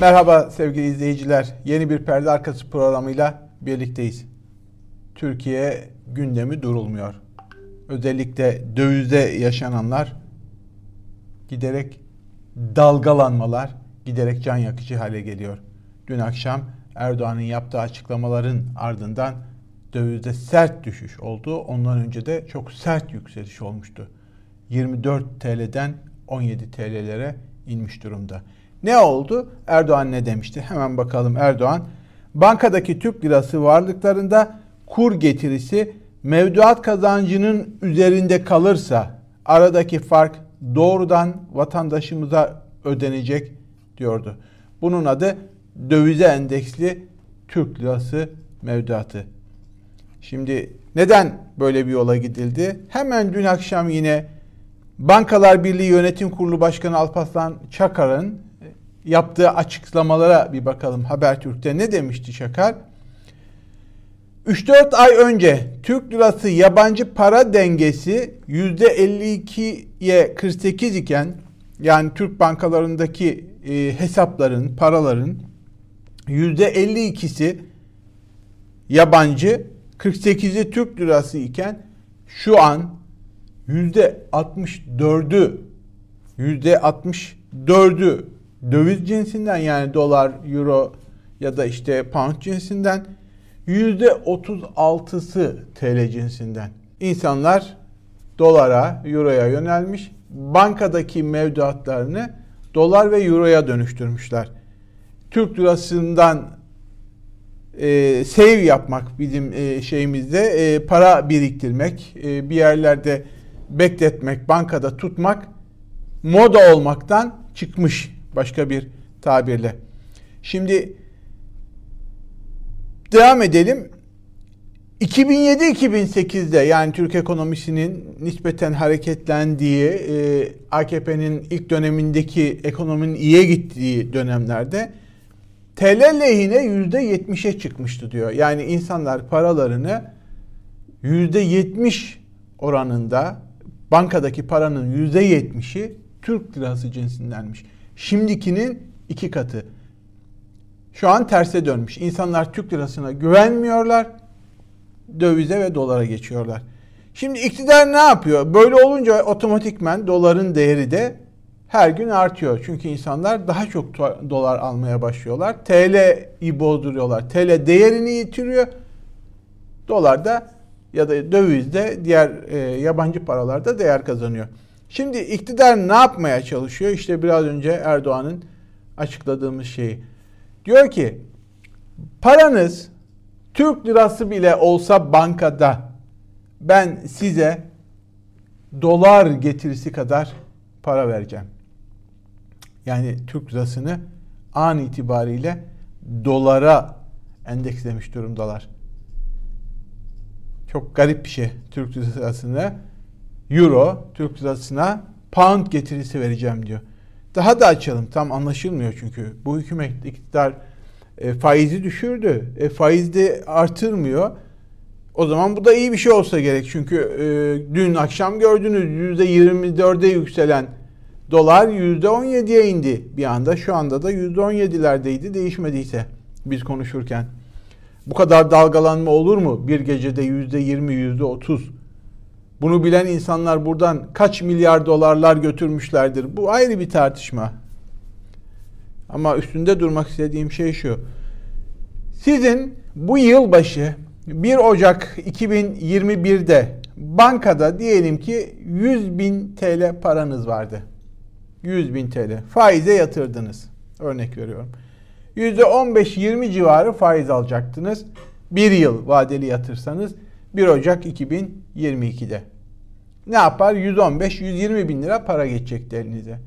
Merhaba sevgili izleyiciler. Yeni bir perde arkası programıyla birlikteyiz. Türkiye gündemi durulmuyor. Özellikle dövizde yaşananlar giderek dalgalanmalar giderek can yakıcı hale geliyor. Dün akşam Erdoğan'ın yaptığı açıklamaların ardından dövizde sert düşüş oldu. Ondan önce de çok sert yükseliş olmuştu. 24 TL'den 17 TL'lere inmiş durumda. Ne oldu? Erdoğan ne demişti? Hemen bakalım Erdoğan. Bankadaki Türk lirası varlıklarında kur getirisi mevduat kazancının üzerinde kalırsa aradaki fark doğrudan vatandaşımıza ödenecek diyordu. Bunun adı dövize endeksli Türk lirası mevduatı. Şimdi neden böyle bir yola gidildi? Hemen dün akşam yine Bankalar Birliği Yönetim Kurulu Başkanı Alparslan Çakar'ın yaptığı açıklamalara bir bakalım Habertürk'te ne demişti Çakar? 3-4 ay önce Türk lirası yabancı para dengesi %52'ye 48 iken yani Türk bankalarındaki e, hesapların, paraların %52'si yabancı, 48'i Türk lirası iken şu an %64'ü %64'ü döviz cinsinden yani dolar, euro ya da işte pound cinsinden %36'sı TL cinsinden. İnsanlar dolara, euroya yönelmiş. Bankadaki mevduatlarını dolar ve euroya dönüştürmüşler. Türk lirasından e, save yapmak bizim e, şeyimizde e, para biriktirmek, e, bir yerlerde bekletmek, bankada tutmak moda olmaktan çıkmış başka bir tabirle. Şimdi devam edelim. 2007-2008'de yani Türk ekonomisinin nispeten hareketlendiği, e, AKP'nin ilk dönemindeki ekonominin iyiye gittiği dönemlerde TL lehine %70'e çıkmıştı diyor. Yani insanlar paralarını %70 oranında bankadaki paranın %70'i Türk lirası cinsindenmiş. Şimdikinin iki katı. Şu an terse dönmüş. İnsanlar Türk lirasına güvenmiyorlar. Dövize ve dolara geçiyorlar. Şimdi iktidar ne yapıyor? Böyle olunca otomatikmen doların değeri de her gün artıyor. Çünkü insanlar daha çok dolar almaya başlıyorlar. TL'yi bozduruyorlar. TL değerini yitiriyor. Dolar da ya da dövizde diğer e, yabancı paralarda değer kazanıyor. Şimdi iktidar ne yapmaya çalışıyor? İşte biraz önce Erdoğan'ın açıkladığımız şeyi. Diyor ki paranız Türk lirası bile olsa bankada ben size dolar getirisi kadar para vereceğim. Yani Türk lirasını an itibariyle dolara endekslemiş durumdalar. Çok garip bir şey Türk lirasını euro, Türk lirasına pound getirisi vereceğim diyor. Daha da açalım. Tam anlaşılmıyor çünkü. Bu hükümet iktidar e, faizi düşürdü. E, faiz de artırmıyor. O zaman bu da iyi bir şey olsa gerek. Çünkü e, dün akşam gördünüz %24'e yükselen dolar %17'ye indi bir anda. Şu anda da %17'lerdeydi değişmediyse biz konuşurken. Bu kadar dalgalanma olur mu? Bir gecede %20, %30. Bunu bilen insanlar buradan kaç milyar dolarlar götürmüşlerdir. Bu ayrı bir tartışma. Ama üstünde durmak istediğim şey şu. Sizin bu yılbaşı 1 Ocak 2021'de bankada diyelim ki 100 bin TL paranız vardı. 100 bin TL. Faize yatırdınız. Örnek veriyorum. %15-20 civarı faiz alacaktınız. Bir yıl vadeli yatırsanız 1 Ocak 2022'de. Ne yapar? 115-120 bin lira para geçecekti elinize.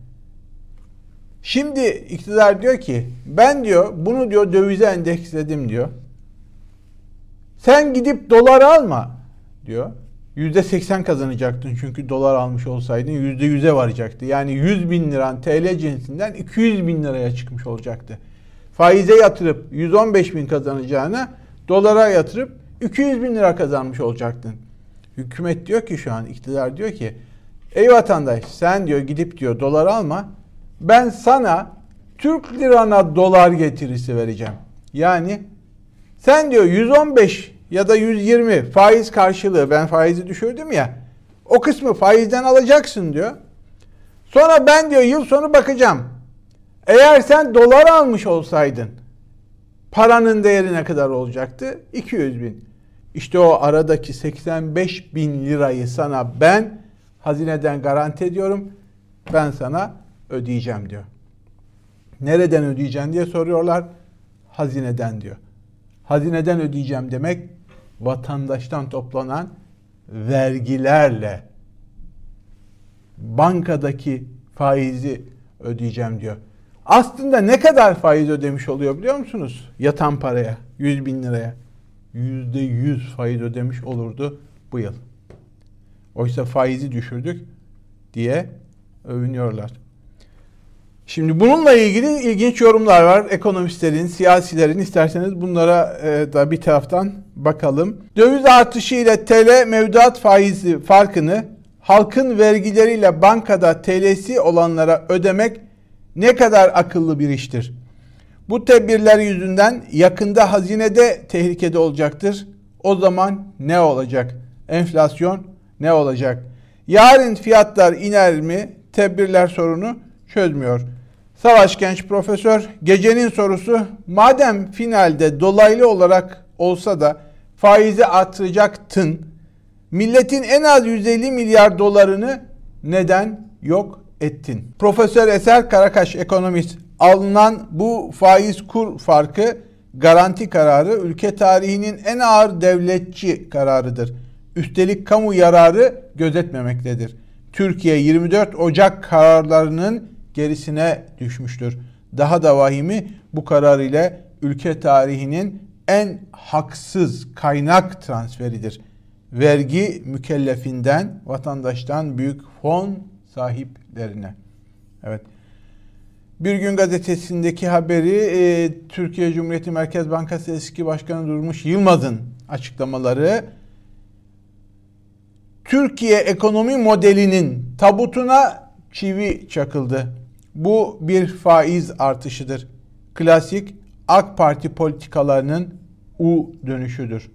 Şimdi iktidar diyor ki ben diyor bunu diyor dövize endeksledim diyor. Sen gidip dolar alma diyor. %80 kazanacaktın çünkü dolar almış olsaydın %100'e varacaktı. Yani 100 bin liran TL cinsinden 200 bin liraya çıkmış olacaktı. Faize yatırıp 115 bin kazanacağına dolara yatırıp 200 bin lira kazanmış olacaktın. Hükümet diyor ki şu an iktidar diyor ki ey vatandaş sen diyor gidip diyor dolar alma ben sana Türk lirana dolar getirisi vereceğim. Yani sen diyor 115 ya da 120 faiz karşılığı ben faizi düşürdüm ya. O kısmı faizden alacaksın diyor. Sonra ben diyor yıl sonu bakacağım. Eğer sen dolar almış olsaydın paranın değeri ne kadar olacaktı? 200 bin. İşte o aradaki 85 bin lirayı sana ben hazineden garanti ediyorum. Ben sana ödeyeceğim diyor. Nereden ödeyeceğim diye soruyorlar. Hazineden diyor. Hazineden ödeyeceğim demek vatandaştan toplanan vergilerle bankadaki faizi ödeyeceğim diyor. Aslında ne kadar faiz ödemiş oluyor biliyor musunuz? Yatan paraya, 100 bin liraya. Yüzde yüz faiz ödemiş olurdu bu yıl. Oysa faizi düşürdük diye övünüyorlar. Şimdi bununla ilgili ilginç yorumlar var. Ekonomistlerin, siyasilerin isterseniz bunlara e, da bir taraftan bakalım. Döviz artışı ile TL mevduat faizi farkını halkın vergileriyle bankada TL'si olanlara ödemek ne kadar akıllı bir iştir? Bu tedbirler yüzünden yakında hazinede tehlikede olacaktır. O zaman ne olacak? Enflasyon ne olacak? Yarın fiyatlar iner mi? Tedbirler sorunu çözmüyor. Savaş Genç Profesör gecenin sorusu madem finalde dolaylı olarak olsa da faizi artıracaktın milletin en az 150 milyar dolarını neden yok ettin? Profesör Eser Karakaş ekonomist alınan bu faiz kur farkı garanti kararı ülke tarihinin en ağır devletçi kararıdır. Üstelik kamu yararı gözetmemektedir. Türkiye 24 Ocak kararlarının gerisine düşmüştür. Daha da vahimi bu karar ile ülke tarihinin en haksız kaynak transferidir. Vergi mükellefinden, vatandaştan büyük fon sahiplerine. Evet. Bir gün gazetesindeki haberi e, Türkiye Cumhuriyeti Merkez Bankası eski başkanı Durmuş Yılmaz'ın açıklamaları Türkiye ekonomi modelinin tabutuna çivi çakıldı. Bu bir faiz artışıdır. Klasik AK Parti politikalarının U dönüşüdür.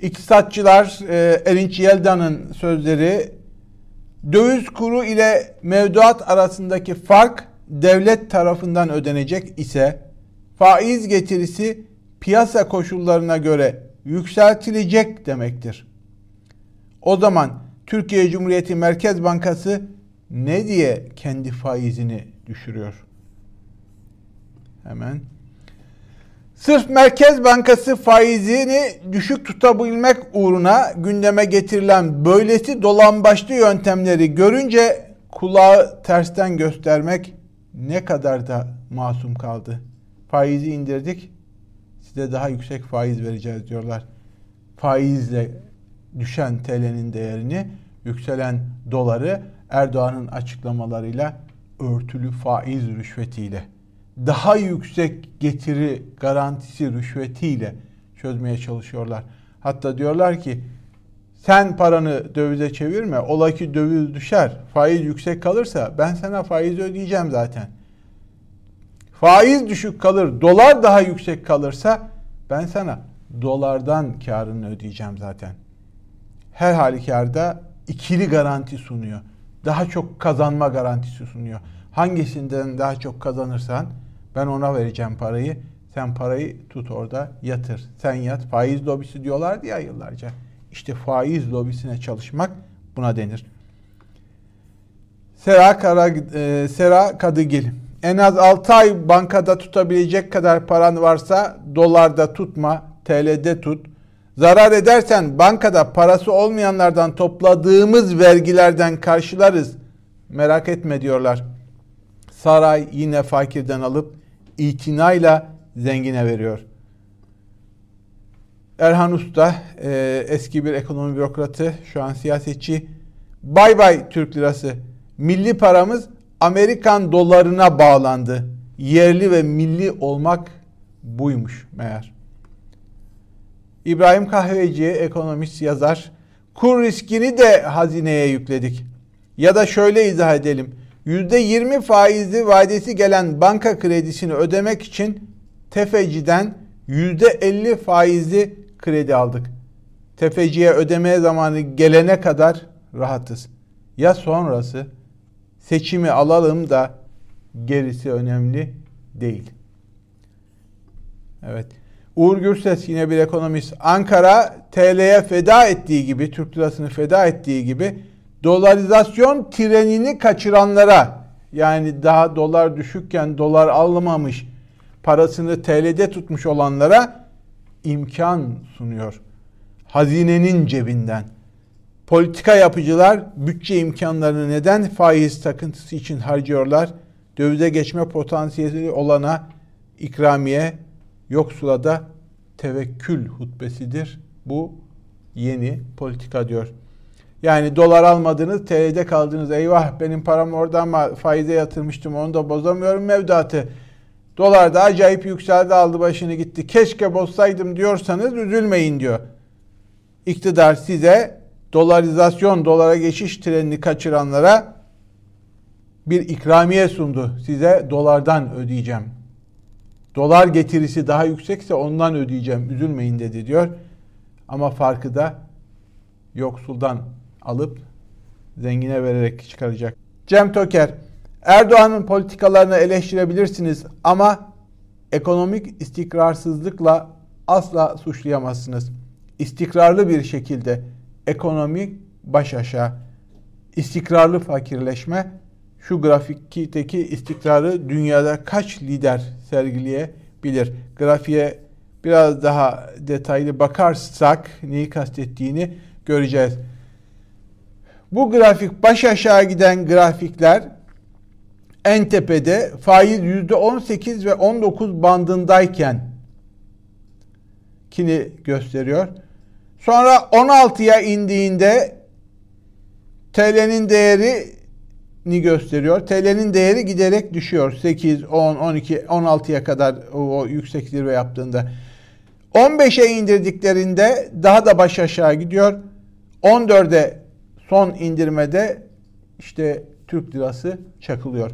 İktisatçılar e, Erinç Yelda'nın sözleri döviz kuru ile mevduat arasındaki fark devlet tarafından ödenecek ise faiz getirisi piyasa koşullarına göre yükseltilecek demektir. O zaman Türkiye Cumhuriyeti Merkez Bankası ne diye kendi faizini düşürüyor? Hemen. Sırf Merkez Bankası faizini düşük tutabilmek uğruna gündeme getirilen böylesi dolambaçlı yöntemleri görünce kulağı tersten göstermek ne kadar da masum kaldı. Faizi indirdik, size daha yüksek faiz vereceğiz diyorlar. Faizle düşen TL'nin değerini, yükselen doları Erdoğan'ın açıklamalarıyla örtülü faiz rüşvetiyle, daha yüksek getiri garantisi rüşvetiyle çözmeye çalışıyorlar. Hatta diyorlar ki sen paranı dövize çevirme. Ola ki döviz düşer. Faiz yüksek kalırsa ben sana faiz ödeyeceğim zaten. Faiz düşük kalır, dolar daha yüksek kalırsa ben sana dolardan karını ödeyeceğim zaten. Her halükarda ikili garanti sunuyor. Daha çok kazanma garantisi sunuyor. Hangisinden daha çok kazanırsan ben ona vereceğim parayı. Sen parayı tut orada yatır. Sen yat. Faiz lobisi diyorlardı ya yıllarca. İşte faiz lobisine çalışmak buna denir. Sera, Kara, e, Sera Kadıgil. En az 6 ay bankada tutabilecek kadar paran varsa dolarda tutma, TL'de tut. Zarar edersen bankada parası olmayanlardan topladığımız vergilerden karşılarız. Merak etme diyorlar. Saray yine fakirden alıp itinayla zengine veriyor. Erhan Usta e, eski bir ekonomi bürokratı şu an siyasetçi. Bay bay Türk lirası. Milli paramız Amerikan dolarına bağlandı. Yerli ve milli olmak buymuş meğer. İbrahim Kahveci ekonomist yazar. Kur riskini de hazineye yükledik. Ya da şöyle izah edelim. %20 faizli vadesi gelen banka kredisini ödemek için tefeciden %50 faizli kredi aldık. Tefeciye ödemeye zamanı gelene kadar rahatız. Ya sonrası seçimi alalım da gerisi önemli değil. Evet. Uğur Gürses yine bir ekonomist. Ankara TL'ye feda ettiği gibi, Türk lirasını feda ettiği gibi dolarizasyon trenini kaçıranlara yani daha dolar düşükken dolar almamış parasını TL'de tutmuş olanlara imkan sunuyor. Hazinenin cebinden. Politika yapıcılar bütçe imkanlarını neden faiz takıntısı için harcıyorlar? Dövize geçme potansiyeli olana ikramiye, yoksula da tevekkül hutbesidir. Bu yeni politika diyor. Yani dolar almadınız, TL'de kaldınız. Eyvah benim param orada ama faize yatırmıştım onu da bozamıyorum mevduatı. Dolar da acayip yükseldi aldı başını gitti. Keşke bozsaydım diyorsanız üzülmeyin diyor. İktidar size dolarizasyon, dolara geçiş trenini kaçıranlara bir ikramiye sundu. Size dolardan ödeyeceğim. Dolar getirisi daha yüksekse ondan ödeyeceğim. Üzülmeyin dedi diyor. Ama farkı da yoksuldan alıp zengine vererek çıkaracak. Cem Toker, Erdoğan'ın politikalarını eleştirebilirsiniz ama ekonomik istikrarsızlıkla asla suçlayamazsınız. İstikrarlı bir şekilde ekonomik baş aşağı, istikrarlı fakirleşme şu grafikteki istikrarı dünyada kaç lider sergileyebilir? Grafiğe biraz daha detaylı bakarsak neyi kastettiğini göreceğiz. Bu grafik baş aşağı giden grafikler en tepede faiz %18 ve 19 bandındayken kini gösteriyor. Sonra 16'ya indiğinde TL'nin değerini gösteriyor. TL'nin değeri giderek düşüyor. 8, 10, 12, 16'ya kadar o yüksek zirve yaptığında. 15'e indirdiklerinde daha da baş aşağı gidiyor. 14'e son indirmede işte Türk lirası çakılıyor.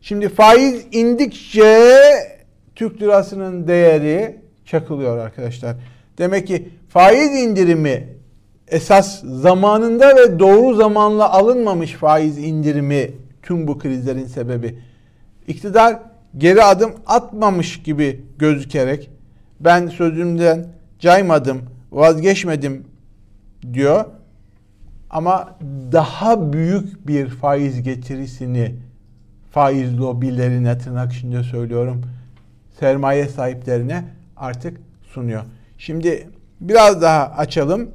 Şimdi faiz indikçe Türk lirasının değeri çakılıyor arkadaşlar. Demek ki faiz indirimi esas zamanında ve doğru zamanla alınmamış faiz indirimi tüm bu krizlerin sebebi. İktidar geri adım atmamış gibi gözükerek ben sözümden caymadım, vazgeçmedim diyor. Ama daha büyük bir faiz getirisini faiz lobilerine tırnak içinde söylüyorum sermaye sahiplerine artık sunuyor. Şimdi biraz daha açalım.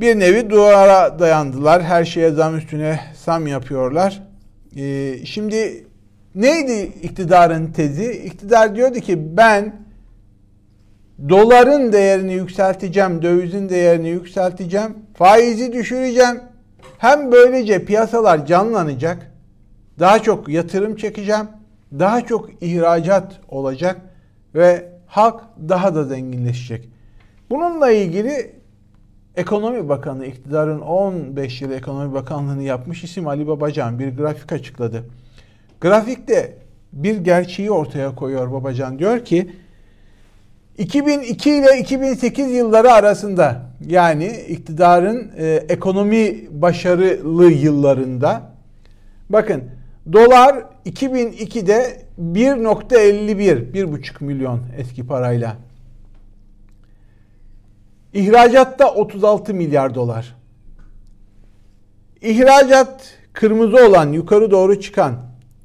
Bir nevi duvara dayandılar. Her şeye zam üstüne zam yapıyorlar. Ee, şimdi neydi iktidarın tezi? İktidar diyordu ki ben doların değerini yükselteceğim, dövizin değerini yükselteceğim, faizi düşüreceğim. Hem böylece piyasalar canlanacak, daha çok yatırım çekeceğim, daha çok ihracat olacak ve halk daha da zenginleşecek. Bununla ilgili Ekonomi Bakanı, iktidarın 15 yıl Ekonomi Bakanlığını yapmış isim Ali Babacan bir grafik açıkladı. Grafikte bir gerçeği ortaya koyuyor Babacan. Diyor ki 2002 ile 2008 yılları arasında yani iktidarın e, ekonomi başarılı yıllarında bakın dolar 2002'de 1.51 1.5 milyon eski parayla İhracatta 36 milyar dolar. İhracat kırmızı olan yukarı doğru çıkan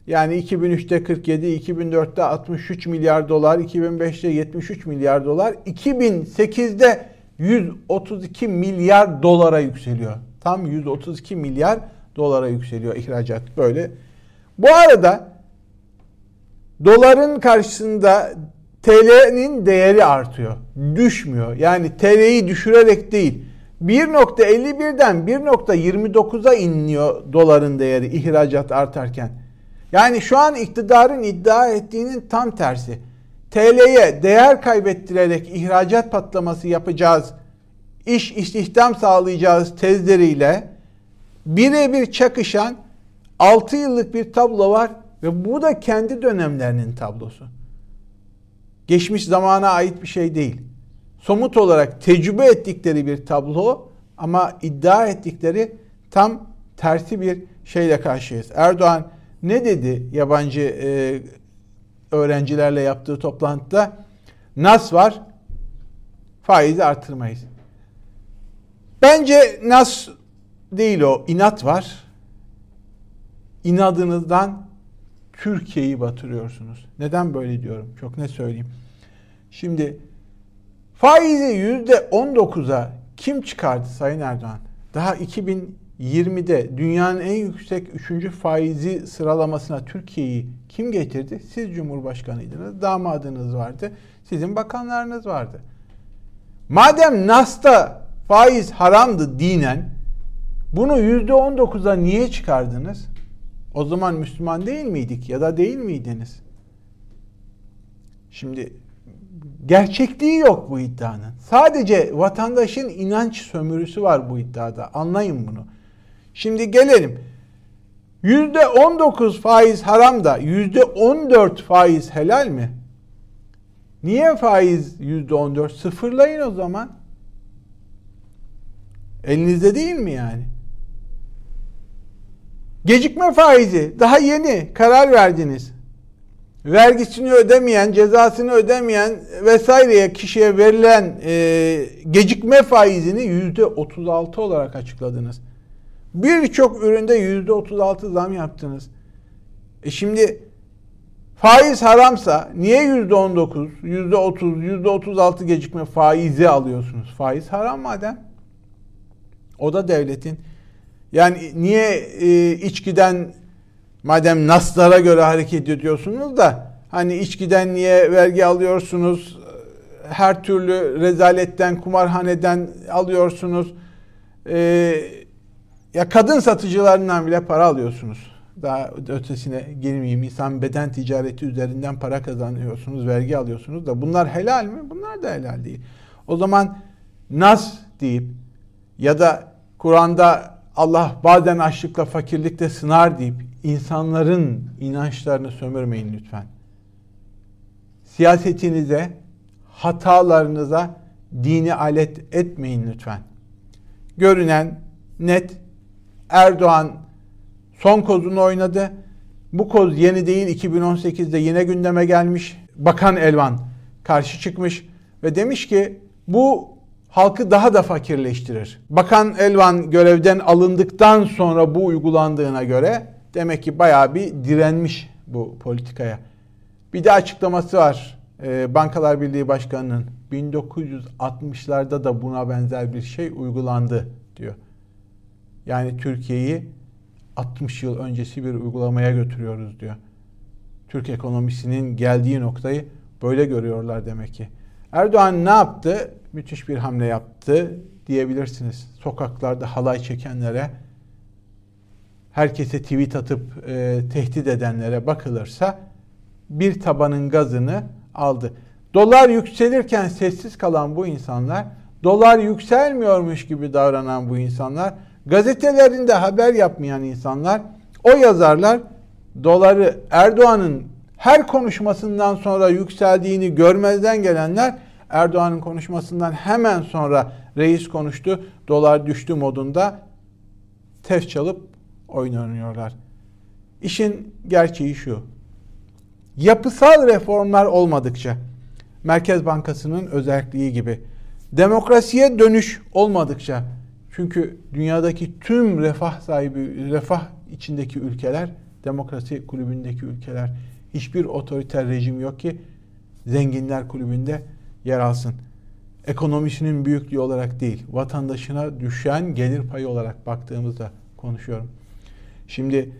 yani 2003'te 47, 2004'te 63 milyar dolar, 2005'te 73 milyar dolar, 2008'de 132 milyar dolara yükseliyor. Tam 132 milyar dolara yükseliyor ihracat böyle. Bu arada doların karşısında TL'nin değeri artıyor. Düşmüyor. Yani TL'yi düşürerek değil. 1.51'den 1.29'a iniyor doların değeri ihracat artarken. Yani şu an iktidarın iddia ettiğinin tam tersi. TL'ye değer kaybettirerek ihracat patlaması yapacağız, iş istihdam sağlayacağız tezleriyle birebir çakışan 6 yıllık bir tablo var ve bu da kendi dönemlerinin tablosu. Geçmiş zamana ait bir şey değil. Somut olarak tecrübe ettikleri bir tablo ama iddia ettikleri tam tersi bir şeyle karşıyız. Erdoğan ne dedi yabancı e, öğrencilerle yaptığı toplantıda? Nas var, faizi artırmayız. Bence nas değil o, inat var. İnadınızdan Türkiye'yi batırıyorsunuz. Neden böyle diyorum? Çok ne söyleyeyim. Şimdi faizi yüzde 19'a kim çıkardı Sayın Erdoğan? Daha 2020'de dünyanın en yüksek 3. faizi sıralamasına Türkiye'yi kim getirdi? Siz Cumhurbaşkanıydınız, damadınız vardı, sizin bakanlarınız vardı. Madem NAS'ta faiz haramdı dinen, bunu yüzde 19'a niye çıkardınız? O zaman Müslüman değil miydik ya da değil miydiniz? Şimdi gerçekliği yok bu iddianın. Sadece vatandaşın inanç sömürüsü var bu iddiada. Anlayın bunu. Şimdi gelelim. %19 faiz haram da %14 faiz helal mi? Niye faiz %14? Sıfırlayın o zaman. Elinizde değil mi yani? Gecikme faizi daha yeni karar verdiniz. Vergisini ödemeyen, cezasını ödemeyen vesaireye kişiye verilen e, gecikme faizini yüzde 36 olarak açıkladınız. Birçok üründe yüzde 36 zam yaptınız. E şimdi faiz haramsa niye yüzde 19, yüzde 30, yüzde 36 gecikme faizi alıyorsunuz? Faiz haram madem. O da devletin yani niye e, içkiden madem naslara göre hareket ediyorsunuz da hani içkiden niye vergi alıyorsunuz? Her türlü rezaletten, kumarhaneden alıyorsunuz. E, ya kadın satıcılarından bile para alıyorsunuz. Daha ötesine girmeyeyim. İnsan beden ticareti üzerinden para kazanıyorsunuz, vergi alıyorsunuz da bunlar helal mi? Bunlar da helal değil. O zaman nas deyip ya da Kur'an'da Allah bazen açlıkla fakirlikte sınar deyip insanların inançlarını sömürmeyin lütfen. Siyasetinize, hatalarınıza dini alet etmeyin lütfen. Görünen net Erdoğan son kozunu oynadı. Bu koz yeni değil 2018'de yine gündeme gelmiş. Bakan Elvan karşı çıkmış ve demiş ki bu halkı daha da fakirleştirir. Bakan Elvan görevden alındıktan sonra bu uygulandığına göre demek ki bayağı bir direnmiş bu politikaya. Bir de açıklaması var e, Bankalar Birliği Başkanı'nın 1960'larda da buna benzer bir şey uygulandı diyor. Yani Türkiye'yi 60 yıl öncesi bir uygulamaya götürüyoruz diyor. Türk ekonomisinin geldiği noktayı böyle görüyorlar demek ki. Erdoğan ne yaptı? Müthiş bir hamle yaptı diyebilirsiniz. Sokaklarda halay çekenlere, herkese tweet atıp e, tehdit edenlere bakılırsa bir tabanın gazını aldı. Dolar yükselirken sessiz kalan bu insanlar, dolar yükselmiyormuş gibi davranan bu insanlar, gazetelerinde haber yapmayan insanlar, o yazarlar doları Erdoğan'ın her konuşmasından sonra yükseldiğini görmezden gelenler Erdoğan'ın konuşmasından hemen sonra reis konuştu, dolar düştü modunda test çalıp oyun oynuyorlar. İşin gerçeği şu. Yapısal reformlar olmadıkça Merkez Bankası'nın özelliği gibi demokrasiye dönüş olmadıkça çünkü dünyadaki tüm refah sahibi refah içindeki ülkeler demokrasi kulübündeki ülkeler hiçbir otoriter rejim yok ki zenginler kulübünde yer alsın. Ekonomisinin büyüklüğü olarak değil, vatandaşına düşen gelir payı olarak baktığımızda konuşuyorum. Şimdi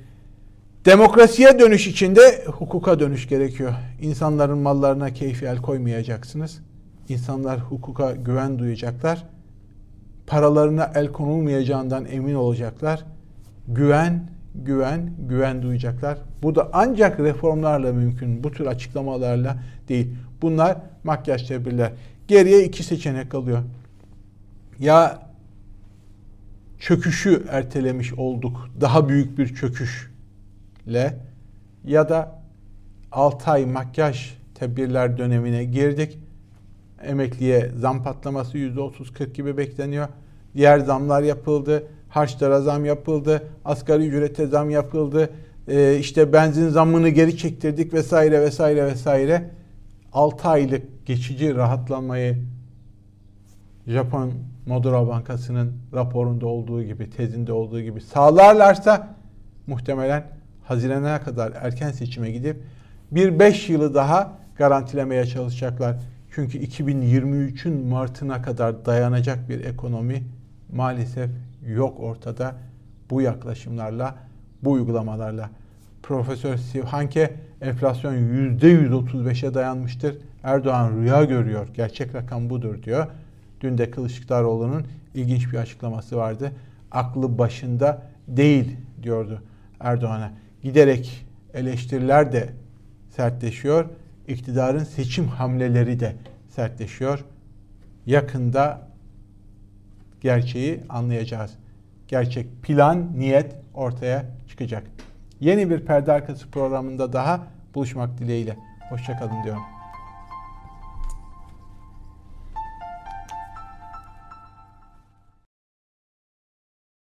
demokrasiye dönüş içinde hukuka dönüş gerekiyor. İnsanların mallarına keyfi el koymayacaksınız. İnsanlar hukuka güven duyacaklar. Paralarına el konulmayacağından emin olacaklar. Güven güven, güven duyacaklar. Bu da ancak reformlarla mümkün. Bu tür açıklamalarla değil. Bunlar makyaj tedbirler. Geriye iki seçenek kalıyor. Ya çöküşü ertelemiş olduk. Daha büyük bir çöküş ile ya da 6 ay makyaj tedbirler dönemine girdik. Emekliye zam patlaması %30-40 gibi bekleniyor. Diğer zamlar yapıldı. Harçlara zam yapıldı. Asgari ücrete zam yapıldı. Ee, işte benzin zammını geri çektirdik vesaire vesaire vesaire. 6 aylık geçici rahatlamayı Japon Modura Bankası'nın raporunda olduğu gibi, tezinde olduğu gibi sağlarlarsa muhtemelen Haziran'a kadar erken seçime gidip bir 5 yılı daha garantilemeye çalışacaklar. Çünkü 2023'ün Mart'ına kadar dayanacak bir ekonomi maalesef yok ortada bu yaklaşımlarla, bu uygulamalarla. Profesör Sivhanke enflasyon %135'e dayanmıştır. Erdoğan rüya görüyor. Gerçek rakam budur diyor. Dün de Kılıçdaroğlu'nun ilginç bir açıklaması vardı. Aklı başında değil diyordu Erdoğan'a. Giderek eleştiriler de sertleşiyor. İktidarın seçim hamleleri de sertleşiyor. Yakında gerçeği anlayacağız. Gerçek plan, niyet ortaya çıkacak. Yeni bir perde arkası programında daha buluşmak dileğiyle. Hoşçakalın diyorum.